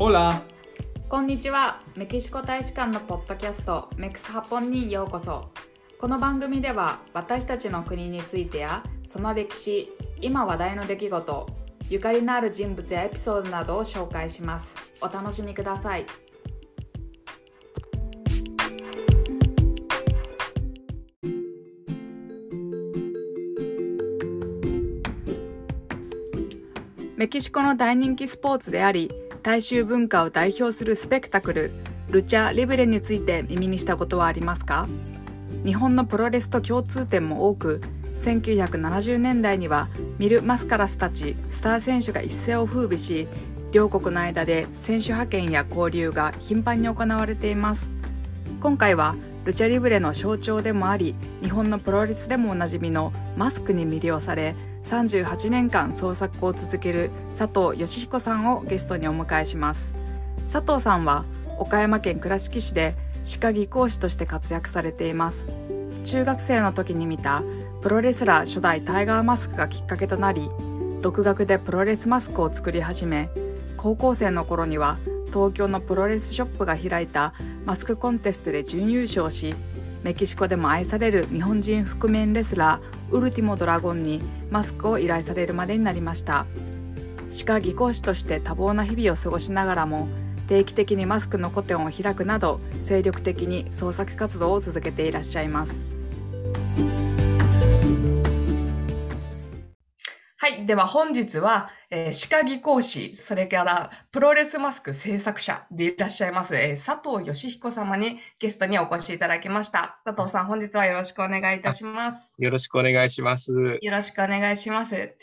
Hola! こんにちは。メキシコ大使館のポッドキャストメクスハポンにようこそ。この番組では私たちの国についてやその歴史今話題の出来事ゆかりのある人物やエピソードなどを紹介します。お楽しみください。メキシコの大人気スポーツであり大衆文化を代表するスペクタクルルチャ・リブレについて耳にしたことはありますか？日本のプロレスと共通点も多く1970年代にはミル・マスカラスたちスター選手が一世を風靡し両国の間で選手派遣や交流が頻繁に行われています。今回はルチャリブレの象徴でもあり日本のプロレスでもおなじみのマスクに魅了され38年間創作を続ける佐藤義彦さんをゲストにお迎えします。佐藤さんは岡山県倉敷市で歯科技工士として活躍されています。中学生の時に見たプロレスラー初代タイガーマスクがきっかけとなり独学でプロレスマスクを作り始め高校生の頃には東京のプロレスショップが開いたマスクコンテストで準優勝しメキシコでも愛される日本人覆面レスラーウルティモドラゴンにマスクを依頼されるまでになりました。歯科技工士として多忙な日々を過ごしながらも定期的にマスクの個展を開くなど精力的に創作活動を続けていらっしゃいます。い。では本日は、えー、歯科技工士それからプロレスマスク制作者でいらっしゃいます、えー、佐藤義彦様にゲストにお越しいただきました。佐藤さん本日はよろしくお願いいたします。よろしくお願いします。よろしくお願いします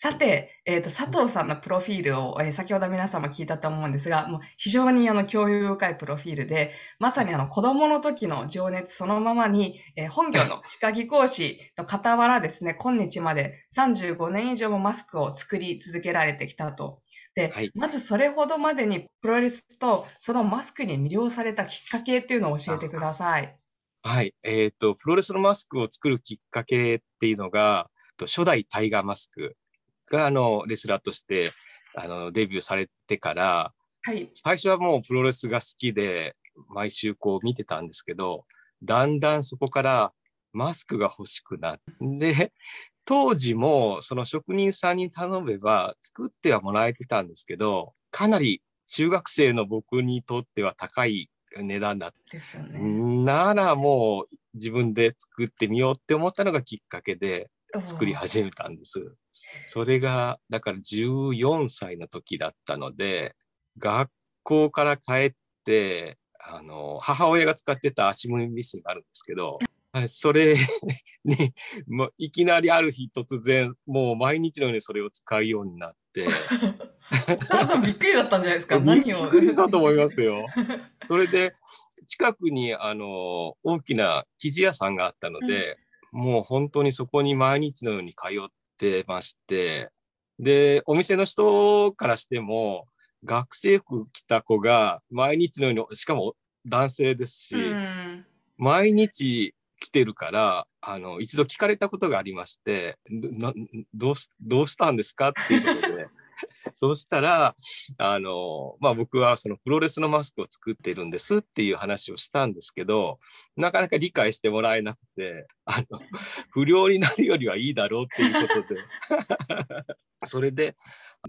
さて、えーと、佐藤さんのプロフィールを、えー、先ほど皆様聞いたと思うんですが、もう非常にあの興味深いプロフィールで、まさにあの子供の時の情熱そのままに、えー、本業の歯科技講師の傍らですね、今日まで35年以上もマスクを作り続けられてきたと。で、はい、まずそれほどまでにプロレスとそのマスクに魅了されたきっかけっていうのを教えてください。はい。えっ、ー、と、プロレスのマスクを作るきっかけっていうのが、初代タイガーマスクがあのレスラーとしてあのデビューされてから、はい、最初はもうプロレスが好きで毎週こう見てたんですけどだんだんそこからマスクが欲しくなって当時もその職人さんに頼めば作ってはもらえてたんですけどかなり中学生の僕にとっては高い値段だった。ですよね。ならもう自分で作ってみようって思ったのがきっかけで作り始めたんです。それが、だから14歳の時だったので、学校から帰って、あの、母親が使ってた足踏みミシンがあるんですけど、それに、もういきなりある日突然、もう毎日のようにそれを使うようになって。さんびっくりだったんじゃないですか？何を。びっくりしたと思いますよ。それで、近くにあの大きな生地屋さんがあったので、うん、もう本当にそこに毎日のように通っってまして、で、お店の人からしても、学生服着た子が毎日のように、しかも男性ですし、うん、毎日来てるから、あの、一度聞かれたことがありまして、どうしどうしたんですか？っていうことで、そうしたら、あの、まあ、僕はそのプロレスのマスクを作っているんですっていう話をしたんですけど、なかなか理解してもらえなくて、あの、不良になるよりはいいだろうっていうことで、それで、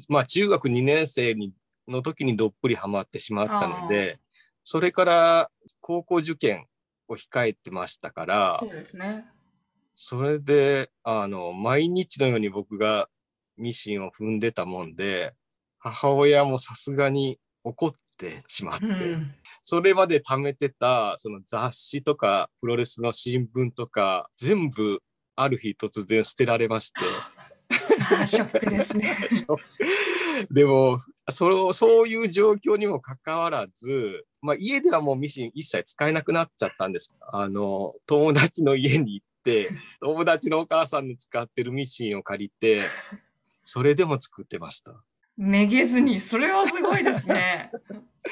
まあ、中学2年生にの時にどっぷりハマってしまったので、それから高校受験を控えてましたから、そうですね。それで、あの、毎日のように僕がミシンを踏んでたもんで、母親もさすがに怒ってしまって、うん、それまで貯めてたその雑誌とかプロレスの新聞とか全部ある日突然捨てられまして。ショックですね。でもそそういう状況にもかかわらず、まあ、家ではもうミシン一切使えなくなっちゃったんです。あの友達の家に行って友達のお母さんの使ってるミシンを借りてそれでも作ってました。めげずに、それはすごいですね。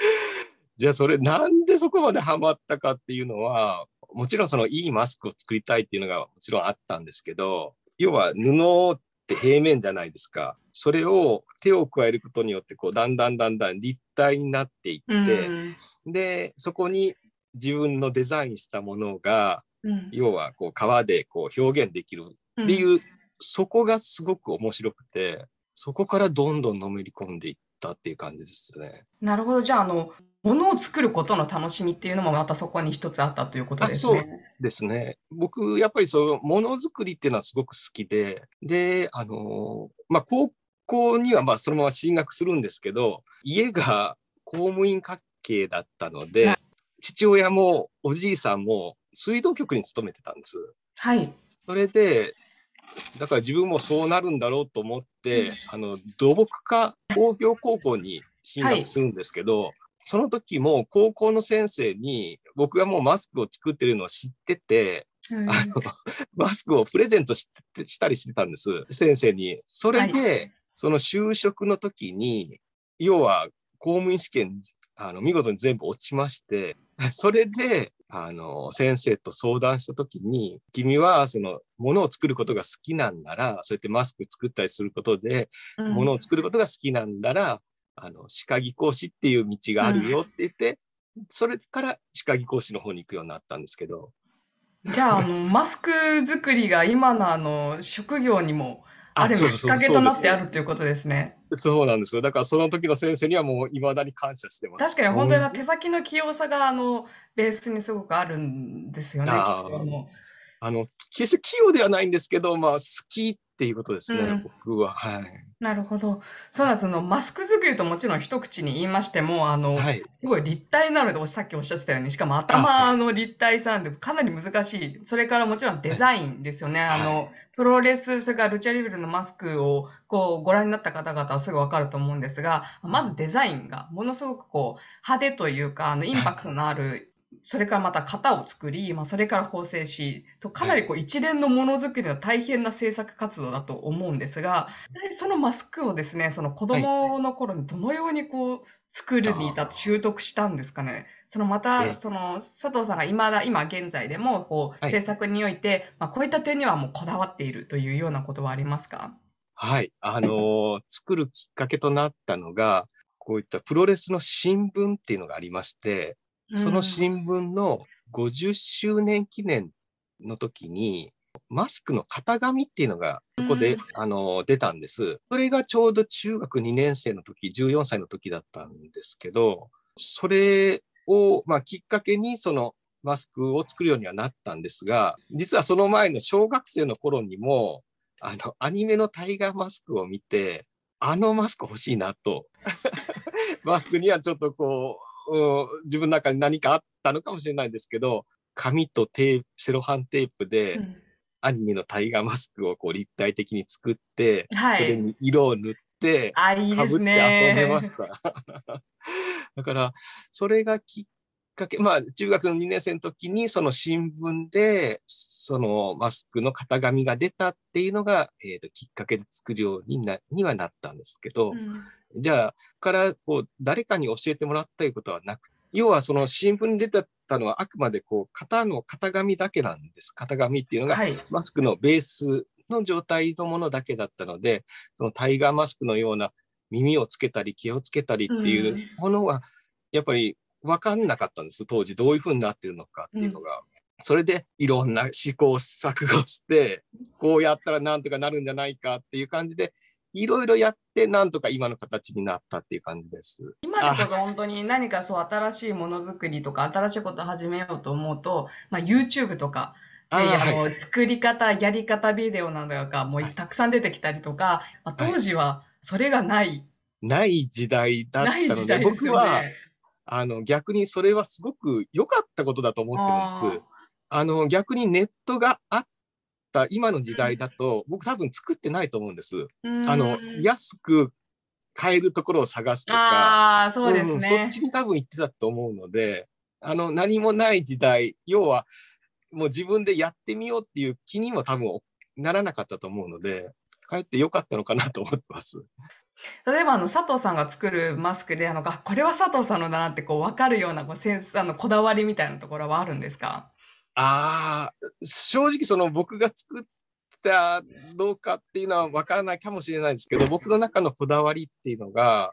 じゃあそれなんでそこまでハマったかっていうのは、もちろんそのいいマスクを作りたいっていうのがもちろんあったんですけど、要は布って平面じゃないですか。それを手を加えることによってこうだんだんだんだん立体になっていって、うん、でそこに自分のデザインしたものが、うん、要はこう革でこう表現できるっていう、うん、そこがすごく面白くてそこからどんどんのめり込んでいったっていう感じですね。なるほどじゃああのものを作ることの楽しみっていうのもまたそこに一つあったということですね。そうですね。僕、やっぱりそのものづくりっていうのはすごく好きで、で、あの、まあ、高校にはまあそのまま進学するんですけど、家が公務員家系だったので、はい、父親もおじいさんも水道局に勤めてたんです。はい。それで、だから自分もそうなるんだろうと思って、うん、あの土木科工業高校に進学するんですけど、はいその時も高校の先生に僕がもうマスクを作ってるのを知ってて、うん、あの マスクをプレゼントしたりしてたんです先生に。それで、はい、その就職の時に要は公務員試験あの見事に全部落ちまして それであの先生と相談した時に君はそのものを作ることが好きなんならそうやってマスク作ったりすることで、ものを作ることが好きなんならあの歯科技講師っていう道があるよって言って、うん、それから歯科技講師の方に行くようになったんですけど。じゃあ、あのマスク作りが今のあの職業にもあるきっかけとなってあるということですね。そうなんですよ。だからその時の先生にはもういまだに感謝してます。確かに本当に手先の器用さがあのベースにすごくあるんですよね。あの決して器用ではないんですけど、まあ好きっていうことですね、うん、僕は。はい。なるほど。そうなん。そのマスク作りともちろん一口に言いましても、あの、はい、すごい立体なので、さっきおっしゃってたように、しかも頭の立体さんでかなり難しい。それからもちろんデザインですよね。はい、あの、プロレス、それからルチャリブルのマスクをこうご覧になった方々はすぐわかると思うんですが、まずデザインがものすごくこう派手というか、あの、インパクトのあるそれからまた型を作り、まあ、それから縫製しとかなりこう一連のものづくりの大変な制作活動だと思うんですがそのマスクをですねその子供の頃にどのようにこう作るに至って習得したんですかね。そのまたその佐藤さんが今だ今現在でもこう制作において、まあ、こういった点にはもうこだわっているというようなことはありますか？はい、あのー、作るきっかけとなったのがこういったプロレスの新聞っていうのがありましてその新聞の50周年記念の時に、マスクの型紙っていうのがそこで、うん、あの出たんです。それがちょうど中学2年生の時、14歳の時だったんですけど、それを、まあ、きっかけにそのマスクを作るようにはなったんですが、実はその前の小学生の頃にも、あの、アニメのタイガーマスクを見て、あのマスク欲しいなと。マスクにはちょっとこう、自分の中に何かあったのかもしれないんですけど紙とテープセロハンテープで、アニメのタイガーマスクをこう立体的に作って、はい、それに色を塗ってかぶって遊んでました。だからそれがきっかけまあ中学の2年生の時にその新聞でそのマスクの型紙が出たっていうのが、えーと、きっかけで作るようになにはなったんですけど、うんじゃあ、からこう誰かに教えてもらったいうことはなく、要はその新聞に出てたのはあくまでこう型の型紙だけなんです。型紙っていうのがマスクのベースの状態のものだけだったので、そのタイガーマスクのような耳をつけたり気をつけたりっていうものはやっぱり分かんなかったんです当時どういうふうになってるのかっていうのが。うん、それでいろんな試行錯誤してこうやったらなんとかなるんじゃないかっていう感じでいろいろやって、なんとか今の形になったっていう感じです。今でこそ本当に何かそう新しいものづくりとか、新しいことを始めようと思うと、まあ、YouTube とか、あの、はい、作り方、やり方ビデオなどがもうたくさん出てきたりとか、まあ、当時はそれがない、ない時代だったので、でね、僕はあの逆にそれはすごく良かったことだと思ってるんです。あの逆にネットがあっった今の時代だと、僕多分作ってないと思うんです。あの安く買えるところを探すとか。あそうですね、うん、そっちに多分行ってたと思うのであの何もない時代要はもう自分でやってみようっていう気にも多分ならなかったと思うのでかえってよかったのかなと思ってます。例えばあの佐藤さんが作るマスクであのこれは佐藤さんのだなってこう分かるようなこうセンスあのこだわりみたいなところはあるんですか？ああ、正直その僕が作ったどうかっていうのは分からないかもしれないですけど、僕の中のこだわりっていうのが、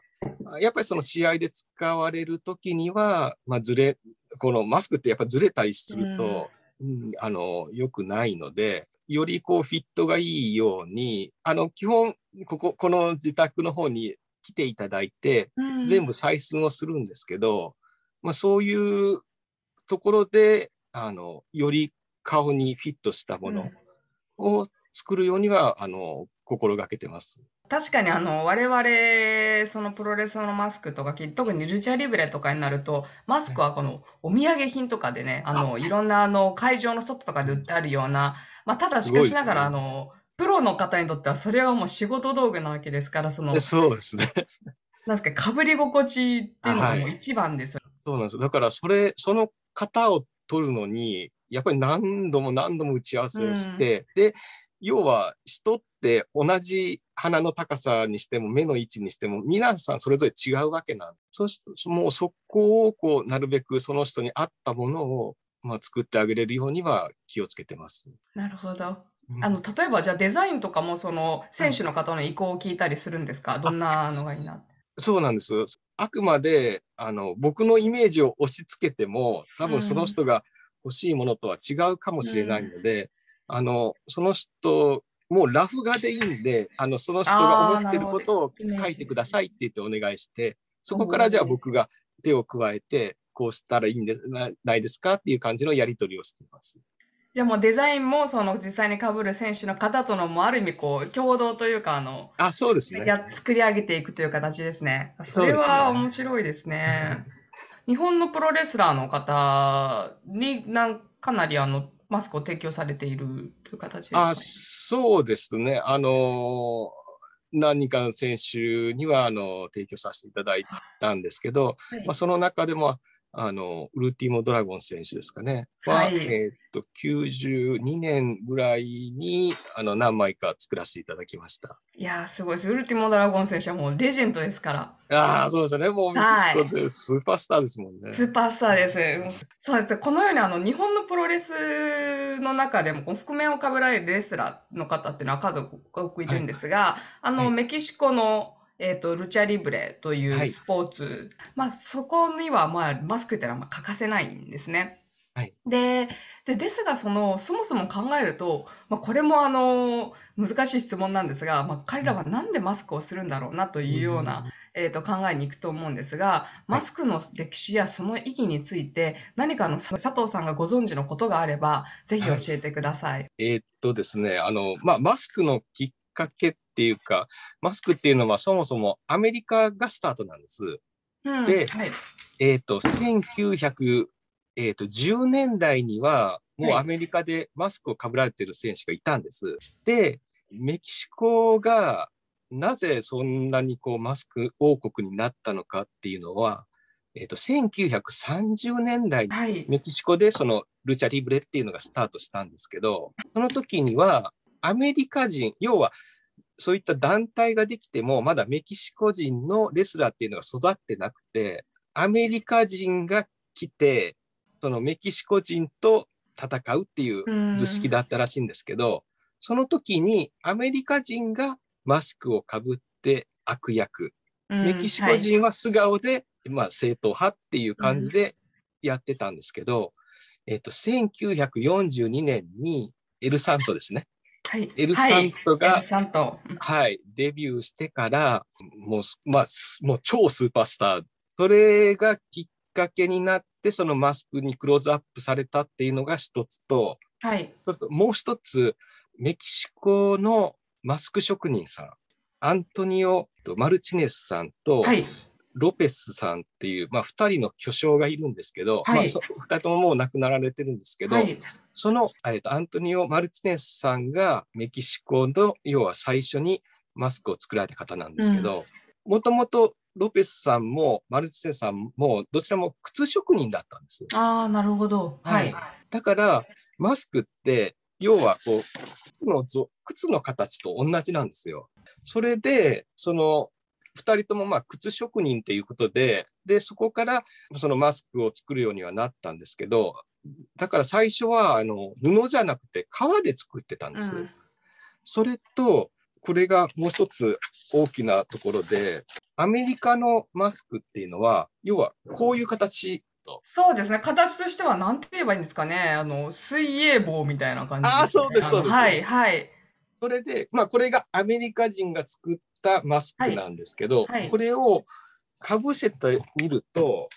やっぱりその試合で使われる時には、まあ、ずれ、このマスクってやっぱずれたりすると、うん、あの、良くないので、よりこうフィットがいいように、あの、基本、ここ、この自宅の方に来ていただいて、全部採寸をするんですけど、まあ、そういうところで、あの、より顔にフィットしたものを作るようには、あの、心がけてます。確かにあの我々そのプロレスのマスクとか特にルチャリブレとかになるとマスクはこのお土産品とかでねあのいろんなあの会場の外とかで売ってあるような、まあ、ただしかしながら、あのプロの方にとってはそれはもう仕事道具なわけですからそのそうですね。なんですかかぶり心地っていうのが一番ですよ、はい、そうなんです。だからそれその型を取るのにやっぱり何度も何度も打ち合わせをして、うん、で要は人って同じ鼻の高さにしても目の位置にしても皆さんそれぞれ違うわけなんでそうするともうそこをこうなるべくその人に合ったものを、まあ、作ってあげれるようには気をつけてます。なるほど。あの例えばじゃあデザインとかもその選手の方の意向を聞いたりするんですか、どんなのがいいなそうなんです。あくまであの僕のイメージを押し付けても多分その人が欲しいものとは違うかもしれないので、うんあの、その人、もうラフ画でいいんで、あの、その人が思ってることを書いてくださいって言ってお願いして、そこからじゃあ僕が手を加えて、こうしたらいいんでないですかっていう感じのやり取りをしています。じゃあもうデザインもその実際にかぶる選手の方とのもある意味こう共同というかあのあそうですねや作り上げていくという形ですね。それは面白いですね。日本のプロレスラーの方になんかなりあのマスクを提供されているという形ですか、ね、あそうですね。あの何人かの選手にはあの提供させていただいたんですけど、はい、まあ、その中でもあのウルティモ・ドラゴン選手ですかね、は、はい、えー、っと92年ぐらいにあの何枚か作らせていただきました。いやすごいです。ウルティモ・ドラゴン選手はもうレジェンドですから。ああ、そうですね。もうメキシコでスーパースターですもんね。スーパースターです。そうです。このようにあの日本のプロレスの中でも覆面をかぶられるレスラーの方っていうのは数多くいるんですが、はい、あの、はい、メキシコのえっ、ー、と、ルチャリブレというスポーツ、はい、まあ、そこには、まあ、マスクっていうのはまあ欠かせないんですね。はい、ででですがそのそもそも考えると、まあ、これもあの難しい質問なんですが、まあ、彼らは何でマスクをするんだろうなというような、うん、えー、と考えにいくと思うんですがマスクの歴史やその意義について何かの佐藤さんがご存知のことがあればぜひ教えてください。はい、えー、っとですねあの、まあ、マスクのきっかけっていうか、マスクっていうのはそもそもアメリカがスタートなんです。うん、で、はい、えっ、ー、と、1910年代には、もうアメリカでマスクをかぶられてる選手がいたんです。はい、で、メキシコがなぜそんなにこうマスク王国になったのかっていうのは、えっ、ー、と、1930年代にメキシコでそのルチャリブレっていうのがスタートしたんですけど、その時にはアメリカ人、要はそういった団体ができても、まだメキシコ人のレスラーっていうのが育ってなくて、アメリカ人が来て、そのメキシコ人と戦うっていう図式だったらしいんですけど、その時にアメリカ人がマスクをかぶって悪役、メキシコ人は素顔で、はい、まあ、正統派っていう感じでやってたんですけど、えっと、1942年にエルサントですね。はい、エルサントが、はい、はい、デビューしてから、もう、まあ、もう超スーパースター。それがきっかけになって、そのマスクにクローズアップされたっていうのが一つと、はい、もう一つ、メキシコのマスク職人さん、アントニオ・マルチネスさんと、はい、ロペスさんっていう、まあ、2人の巨匠がいるんですけど、はい、まあ、2人とももう亡くなられてるんですけど、はい、その、えーと、アントニオ・マルチネスさんがメキシコの要は最初にマスクを作られた方なんですけど、もともとロペスさんもマルチネスさんもどちらも靴職人だったんです。ああ、なるほど。はい。だからマスクって要はこう靴の靴の形と同じなんですよ。それでその2人ともまあ靴職人ということででそこからそのマスクを作るようにはなったんですけどだから最初はあの布じゃなくて革で作ってたんです。うん、それと、これがもう一つ大きなところで、アメリカのマスクっていうのは、要はこういう形と。そうですね。形としては何て言えばいいんですかね。あの、水泳棒みたいな感じです、ね。あ、そうです、そうです。はい、はい。それで、まあ、これがアメリカ人が作ったマスクなんですけど、はいはい、これをかぶせてみると、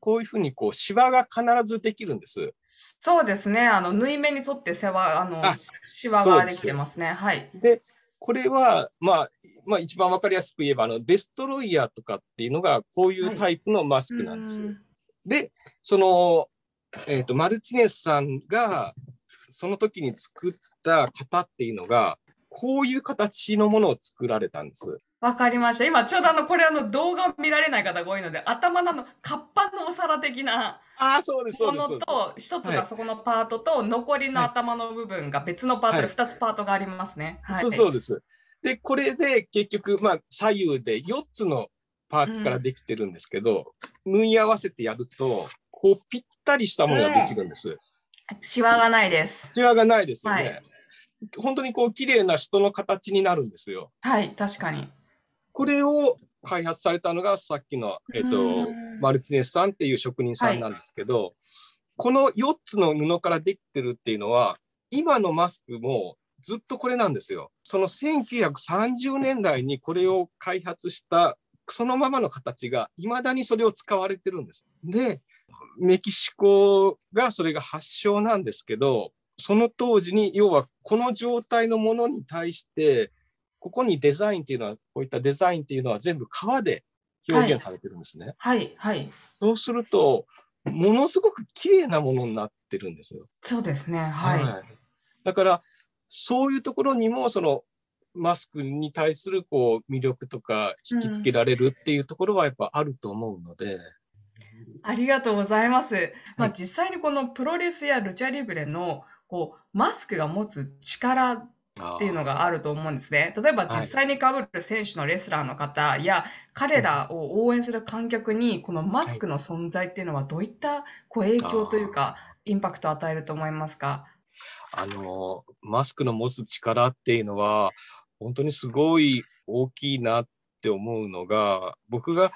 こういうふうにこうシワが必ずできるんです。そうですね。あの縫い目に沿ってシワあのシワができてますね。はい。で、これは、まあ、まあ、一番わかりやすく言えば、あのデストロイヤーとかっていうのが、こういうタイプのマスクなんです。はい、で、その、えっ、ー、と、マルチネスさんが、その時に作った型っていうのが、こういう形のものを作られたんです。わかりました。今、ちょうどあの、これあの、動画を見られない方が多いので、頭のあの、カッパのお皿的なあそうですものと、一つがそこのパートと、残りの頭の部分が別のパートで2つパートがありますね。はい、そうそうです。で、これで結局、まあ、左右で4つのパーツからできてるんですけど、うん、縫い合わせてやると、こう、ぴったりしたものができるんです。シワがないです。シワがないですよね。はい、本当にこう、綺麗な人の形になるんですよ。はい、確かに。これを開発されたのがさっきの、えーと、マルティネスさんっていう職人さんなんですけど、はい、この4つの布からできてるっていうのは今のマスクもずっとこれなんですよ。その1930年代にこれを開発したそのままの形がいまだにそれを使われてるんです。でメキシコがそれが発祥なんですけどその当時に要はこの状態のものに対してここにデザインっていうのは、こういったデザインっていうのは全部革で表現されてるんですね。はい、はい、そうすると、ものすごく綺麗なものになってるんですよ。そうですね。はい。はい、だから、そういうところにも、その、マスクに対するこう魅力とか引きつけられるっていうところはやっぱあると思うので。うん、ありがとうございます。まあ、実際にこのプロレスやルチャリブレのこうマスクが持つ力っていうのがあると思うんですね。例えば実際にかぶる選手のレスラーの方や、彼らを応援する観客にこのマスクの存在っていうのはどういったこう影響というかインパクトを与えると思いますか？あのマスクの持つ力っていうのは本当にすごい大きいなって思うのが僕が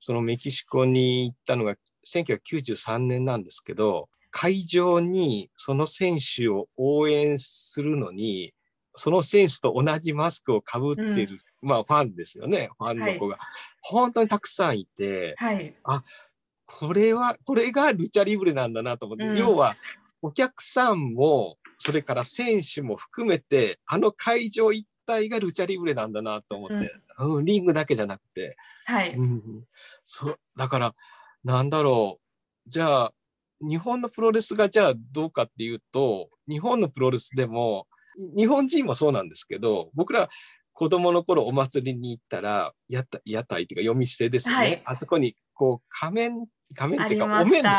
そのメキシコに行ったのが1993年なんですけど会場にその選手を応援するのにその選手と同じマスクをかぶってる、うん、まあファンですよね、ファンの子が、はい、本当にたくさんいて、はい、あこれは、これがルチャリブレなんだなと思って、うん、要はお客さんも、それから選手も含めて、あの会場一体がルチャリブレなんだなと思って、うん、うん、リングだけじゃなくて、はい、うん、そだから、なんだろう、じゃあ、日本のプロレスがじゃあどうかっていうと、日本のプロレスでも、日本人もそうなんですけど、僕ら子供の頃お祭りに行ったら、屋台屋台っていうか読み捨てですね。はい、あそこにこう仮面、仮面っていうかお面ですよね。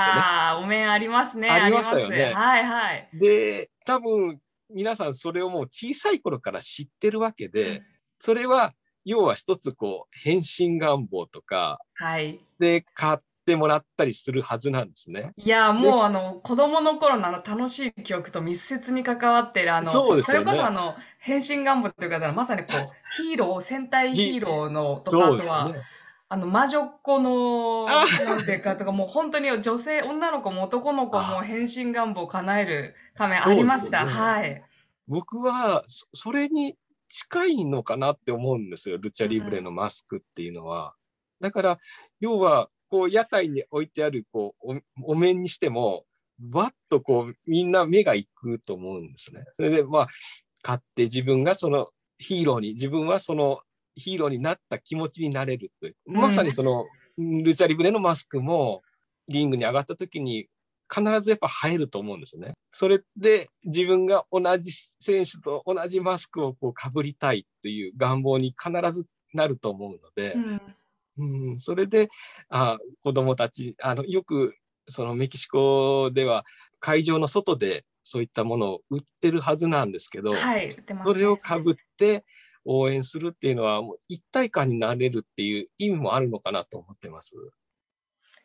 お面ありますね。ありましたよね。はいはい。で、多分皆さんそれをもう小さい頃から知ってるわけで、それは要は一つこう変身願望とか、はい、で買っってもらったりするはずなんですね。いや、もうあの子供の頃のあの楽しい記憶と密接に関わっているあの、そうですね、それこそあの変身願望というか、まさにこう ヒーロー、戦隊ヒーローのとか、あとは、ね、あの魔女っ子のなんていうかとか、もう本当に女性、女の子も男の子も変身願望を叶える仮面ありました。ね、はい。僕はそれに近いのかなって思うんですよ、ルチャリブレのマスクっていうのは。うん、だから、要はこう屋台に置いてあるこうお面にしても、わっとこうみんな目が行くと思うんですね。それでまあ買って自分がそのヒーローに自分はそのヒーローになった気持ちになれるという、まさにその、ルチャリブレのマスクもリングに上がった時に必ずやっぱ映えると思うんですね。それで自分が同じ選手と同じマスクをこうかぶりたいっていう願望に必ずなると思うので、うん、うん、それであ子どもたちあのよくそのメキシコでは会場の外でそういったものを売ってるはずなんですけど、はい、それをかぶって応援するっていうのはもう一体感になれるっていう意味もあるのかなと思ってます。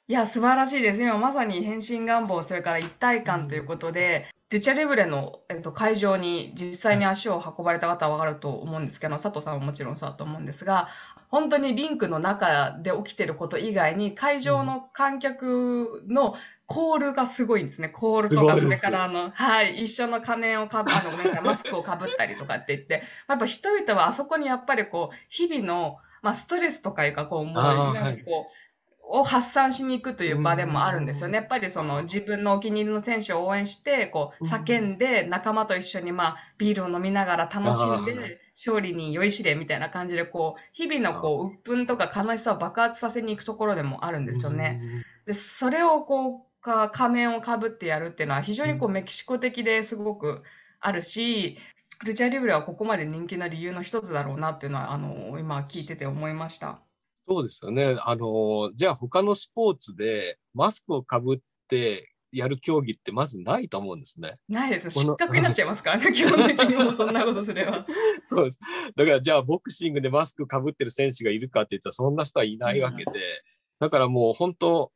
いや、素晴らしいです。今まさに変身願望、それから一体感ということで、ルチャリブレの、えっと、会場に実際に足を運ばれた方はわかると思うんですけど、佐藤さんももちろんそうだと思うんですが、本当にリンクの中で起きてること以外に、会場の観客のコールがすごいんですね。コールとか、それからあの、はい、一緒の仮面をかぶ、あの、ごめんなさい、マスクをかぶったりとかって言って、やっぱ人々はあそこにやっぱりこう、日々の、まあ、ストレスとかいうか、こう、もう、なんかこう、を発散しに行くという場でもあるんですよね。やっぱりその自分のお気に入りの選手を応援して、こう叫んで仲間と一緒にまあビールを飲みながら楽しんで勝利に酔いしれみたいな感じでこう日々のこう鬱憤とか悲しさを爆発させに行くところでもあるんですよね。で、それをこうか仮面をかぶってやるっていうのは非常にこうメキシコ的ですごくあるし、ルチャリブレはここまで人気な理由の一つだろうなっていうのはあの今聞いてて思いました。そうですよね。あの、じゃあ他のスポーツでマスクをかぶってやる競技ってまずないと思うんですね。ないです。失格になっちゃいますからね、基本的にもそんなことすれば。そうです。だからじゃあボクシングでマスクかぶってる選手がいるかって言ったらそんな人はいないわけで、うん、だからもう本当、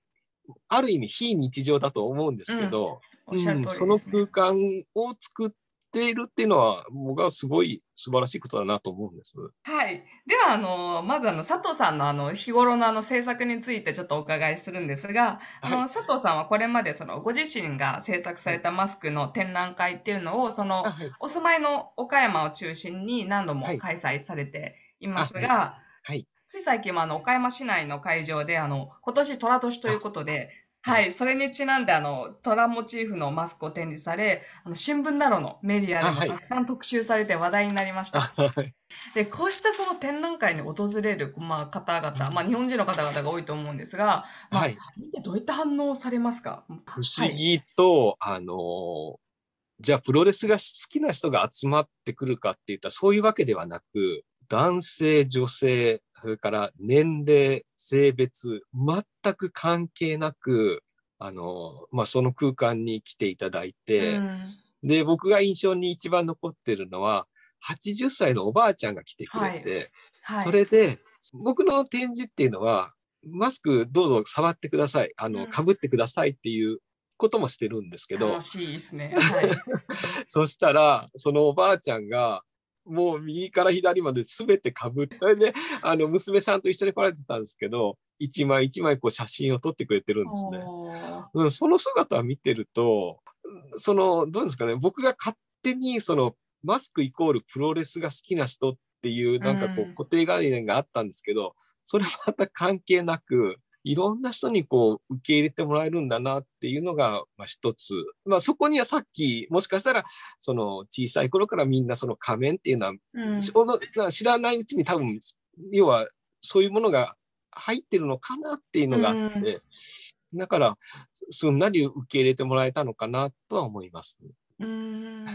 ある意味非日常だと思うんですけど、うん、ね、その空間を作っているっていうのは、僕はすごい素晴らしいことだなと思うんです。はい。では、あの、まずあの、佐藤さんのあの、日頃のあの、制作についてちょっとお伺いするんですが、あの、佐藤さんはこれまでその、ご自身が制作されたマスクの展覧会っていうのを、その、はい、お住まいの岡山を中心に何度も開催されていますが、はい、つい最近もあの、岡山市内の会場で、あの、今年虎年ということで、はい、それにちなんで、あの、虎モチーフのマスクを展示され、あの新聞などのメディアでもたくさん特集されて話題になりました。はい、で、こうしたその展覧会に訪れる、まあ、方々、まあ、日本人の方々が多いと思うんですが、まあ、はい、見てどういった反応をされますか？不思議と、はい、あの、じゃあプロレスが好きな人が集まってくるかっていったらそういうわけではなく、男性、女性、それから年齢、性別、全く関係なく、あの、まあ、その空間に来ていただいて、うん、で、僕が印象に一番残ってるのは、80歳のおばあちゃんが来てくれて、はい。はい、それで、僕の展示っていうのは、マスクどうぞ触ってください、あの、被ってくださいっていうこともしてるんですけど、楽しいですね。はい、そしたら、そのおばあちゃんが、もう右から左まで全てかぶって、あの、娘さんと一緒に来られてたんですけど、一枚一枚こう写真を撮ってくれてるんですね。その姿を見てると、その、どうですかね、僕が勝手にその、マスクイコールプロレスが好きな人っていう、なんかこう固定概念があったんですけど、それまた関係なく、いろんな人にこう受け入れてもらえるんだなっていうのが、まあ、一つ。まあ、そこにはさっき、もしかしたら、その小さい頃からみんなその仮面っていうのは、うん、知らないうちに多分、要はそういうものが入ってるのかなっていうのがあって、うん、だから、すんなり受け入れてもらえたのかなとは思います。うん、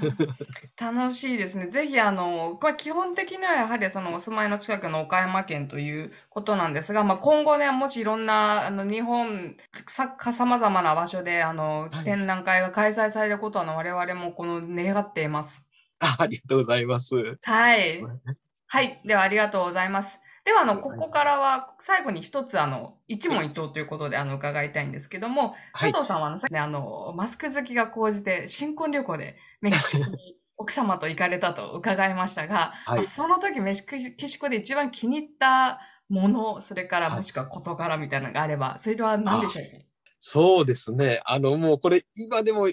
楽しいですね。ぜひ、あの、まあ、基本的にはやはりそのお住まいの近くの岡山県ということなんですが、まあ、今後ね、もしいろんな、あの、日本、さ、様々な場所で、あの、はい、展覧会が開催されることは、我々もこの、願っています。あありがとうございます。はい。はい。では、ありがとうございます。では、あの、ここからは最後に一つ、あの、一問一答ということで、あの、伺いたいんですけども、佐藤さんは、ね、あの、マスク好きが高じて、新婚旅行でメキシコに奥様と行かれたと伺いましたが、はい、その時メキシコで一番気に入ったもの、それからもしくは事柄みたいなのがあれば、それは何でしょうかそうですね。あの、もうこれ、今でも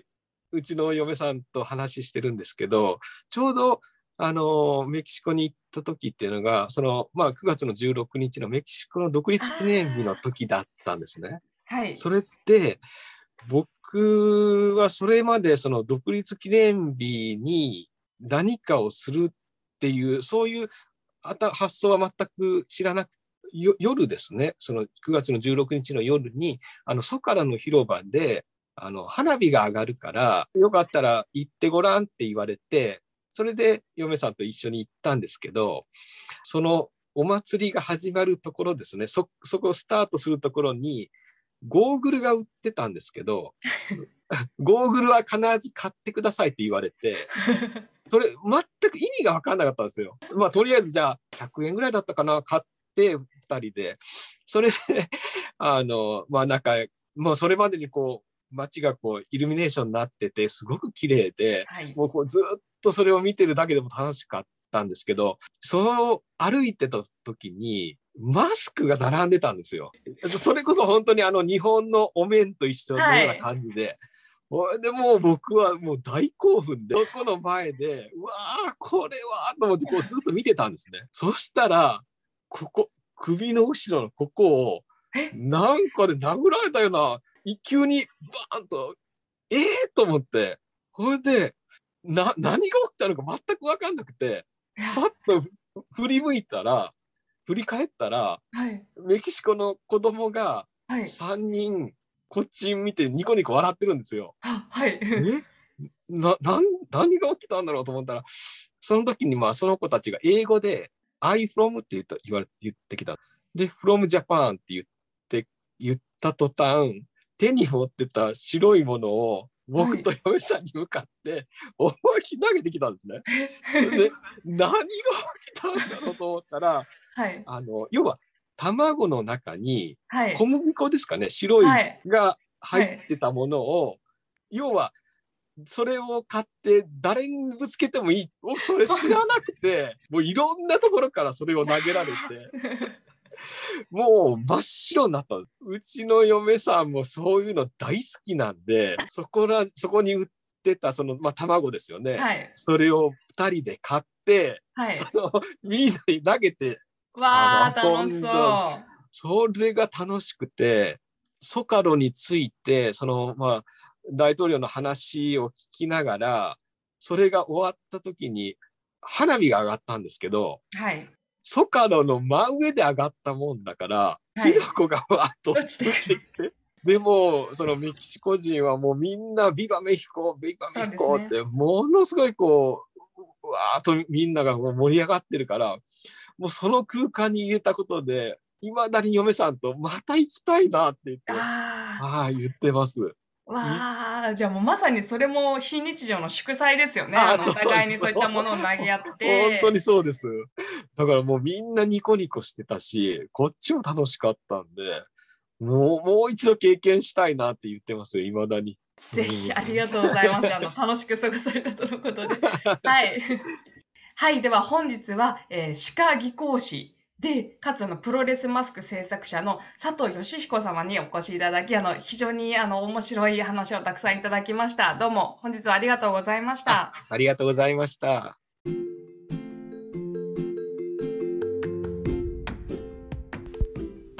うちの嫁さんと話してるんですけど、ちょうどあの、メキシコに行った時っていうのが、その、まあ、9月の16日のメキシコの独立記念日の時だったんですね。はい。それって、僕はそれまでその独立記念日に何かをするっていう、そういう発想は全く知らなく夜ですね、その9月の16日の夜に、あの、ソカラの広場で、あの、花火が上がるから、よかったら行ってごらんって言われて、それで嫁さんと一緒に行ったんですけど、そのお祭りが始まるところですね、そ、そこをスタートするところに、ゴーグルが売ってたんですけど、ゴーグルは必ず買ってくださいって言われて、それ全く意味が分かんなかったんですよ。まあとりあえずじゃあ100円ぐらいだったかな、買って2人で。それであのまあなんかもうそれまでにこう街がこうイルミネーションになっててすごく綺麗で、はい、もうこうずっとそれを見てるだけでも楽しかったんですけどその歩いてた時にマスクが並んでたんですよ。それこそ本当にあの日本のお面と一緒のような感じで。はい、でもう僕はもう大興奮で、そこの前で、うわー、これはと思ってこうずっと見てたんですね。そしたら、ここ、首の後ろのここを、なんかで殴られたような、急にバーンと、ええー、と思って、ほいで、な、何が起きたのか全く分かんなくて、パッと振り向いたら、振り返ったら、はい、メキシコの子供が3人こっち見てニコニコ笑ってるんですよ。はい。え？な、な何が起きたんだろうと思ったら、その時にまあその子たちが英語で I from って言った言われ言ってきた。で、from Japan って言って、言った途端、手に持ってた白いものを僕と嫁さんに向かって思いっきり投げてきたんですね。で、何が起きたんだろうと思ったら、はい、あの要は卵の中に小麦粉ですかね、はい、白い。が入ってたものを、はい、要はそれを買って誰にぶつけてもいい。僕それ知らなくてもういろんなところからそれを投げられて もう真っ白になったうちの嫁さんもそういうの大好きなんでそこらそこに売ってたその、まあ、卵ですよね、はい、それを2人で買って、そのみんなに投げてわあ、楽しそう。それが楽しくて、ソカロについて、その、まあ、大統領の話を聞きながら、それが終わった時に、花火が上がったんですけど、はい、ソカロの真上で上がったもんだから、はい、火の粉がわっと落ちてきて。でも、そのメキシコ人はもうみんな、ビバメヒコ、ビバメヒコって、ものすごいこう、わーっとみんなが盛り上がってるから、もうその空間に入れたことで、いまだに嫁さんとまた行きたいなって言って、ああ、言ってます。わあ、じゃあもうまさにそれも非日常の祝祭ですよね。あのお互いにそういったものを投げ合って。本当にそうです。だからもうみんなニコニコしてたし、こっちも楽しかったんで、もうもう一度経験したいなって言ってますよ、いまだに。ぜひありがとうございます。あの 楽しく過ごされたとのことで。はい。はい、では本日は、えー、歯科技工士で、かつあのプロレスマスク制作者の佐藤義彦様にお越しいただき、あの非常にあの面白い話をたくさんいただきました。どうも本日はありがとうございました。ありがとうございました。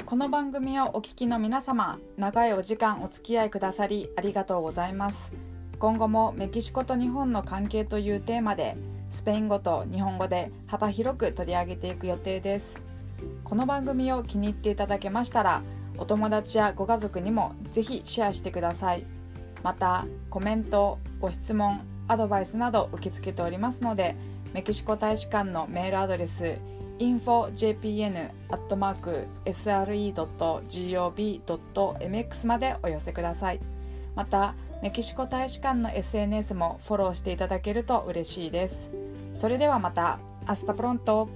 この番組をお聞きの皆様、長いお時間お付き合いくださりありがとうございます。今後もメキシコと日本の関係というテーマでスペイン語と日本語で幅広く取り上げていく予定ですこの番組を気に入っていただけましたらお友達やご家族にもぜひシェアしてくださいまたコメントご質問アドバイスなど受け付けておりますのでメキシコ大使館のメールアドレス infojpn.sre.gov.mx までお寄せくださいまたメキシコ大使館の SNS もフォローしていただけると嬉しいです。それではまた。 Hasta pronto